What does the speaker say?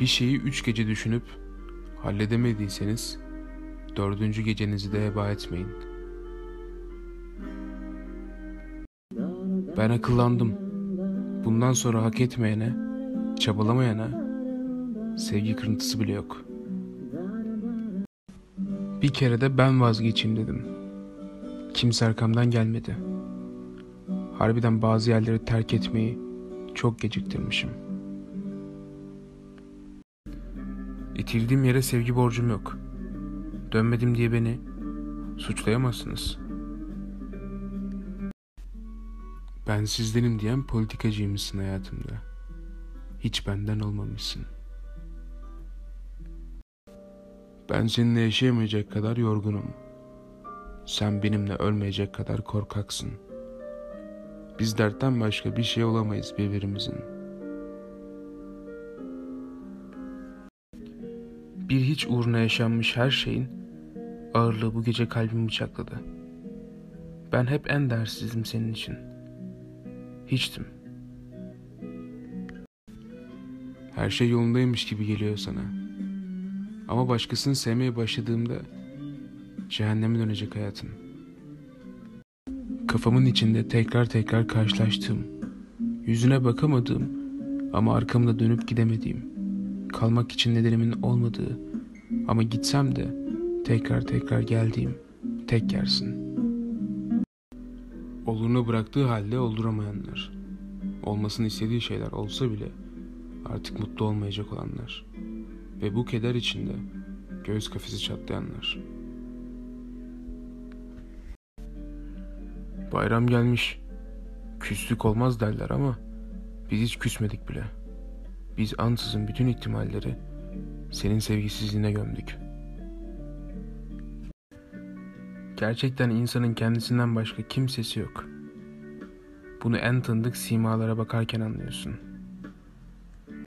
Bir şeyi üç gece düşünüp halledemediyseniz dördüncü gecenizi de heba etmeyin. Ben akıllandım. Bundan sonra hak etmeyene, çabalamayana sevgi kırıntısı bile yok. Bir kere de ben vazgeçeyim dedim. Kimse arkamdan gelmedi. Harbiden bazı yerleri terk etmeyi çok geciktirmişim. İtildiğim yere sevgi borcum yok. Dönmedim diye beni suçlayamazsınız. Ben sizdenim diyen politikacıymışsın hayatımda. Hiç benden olmamışsın. Ben seninle yaşayamayacak kadar yorgunum. Sen benimle ölmeyecek kadar korkaksın. Biz dertten başka bir şey olamayız birbirimizin. Bir hiç uğruna yaşanmış her şeyin ağırlığı bu gece kalbimi bıçakladı. Ben hep en değersizdim senin için. Hiçtim. Her şey yolundaymış gibi geliyor sana. Ama başkasını sevmeye başladığımda cehenneme dönecek hayatım. Kafamın içinde tekrar tekrar karşılaştığım, yüzüne bakamadığım ama arkamda dönüp gidemediğim, kalmak için nedenimin olmadığı ama gitsem de tekrar tekrar geldiğim tek yersin. Olurunu bıraktığı halde olduramayanlar. Olmasını istediği şeyler olsa bile artık mutlu olmayacak olanlar. Ve bu keder içinde göğüs kafesi çatlayanlar. Bayram gelmiş. Küslük olmaz derler ama biz hiç küsmedik bile. Biz ansızın bütün ihtimalleri senin sevgisizliğine gömdük. Gerçekten insanın kendisinden başka kimsesi yok. Bunu en tanıdık simalara bakarken anlıyorsun.''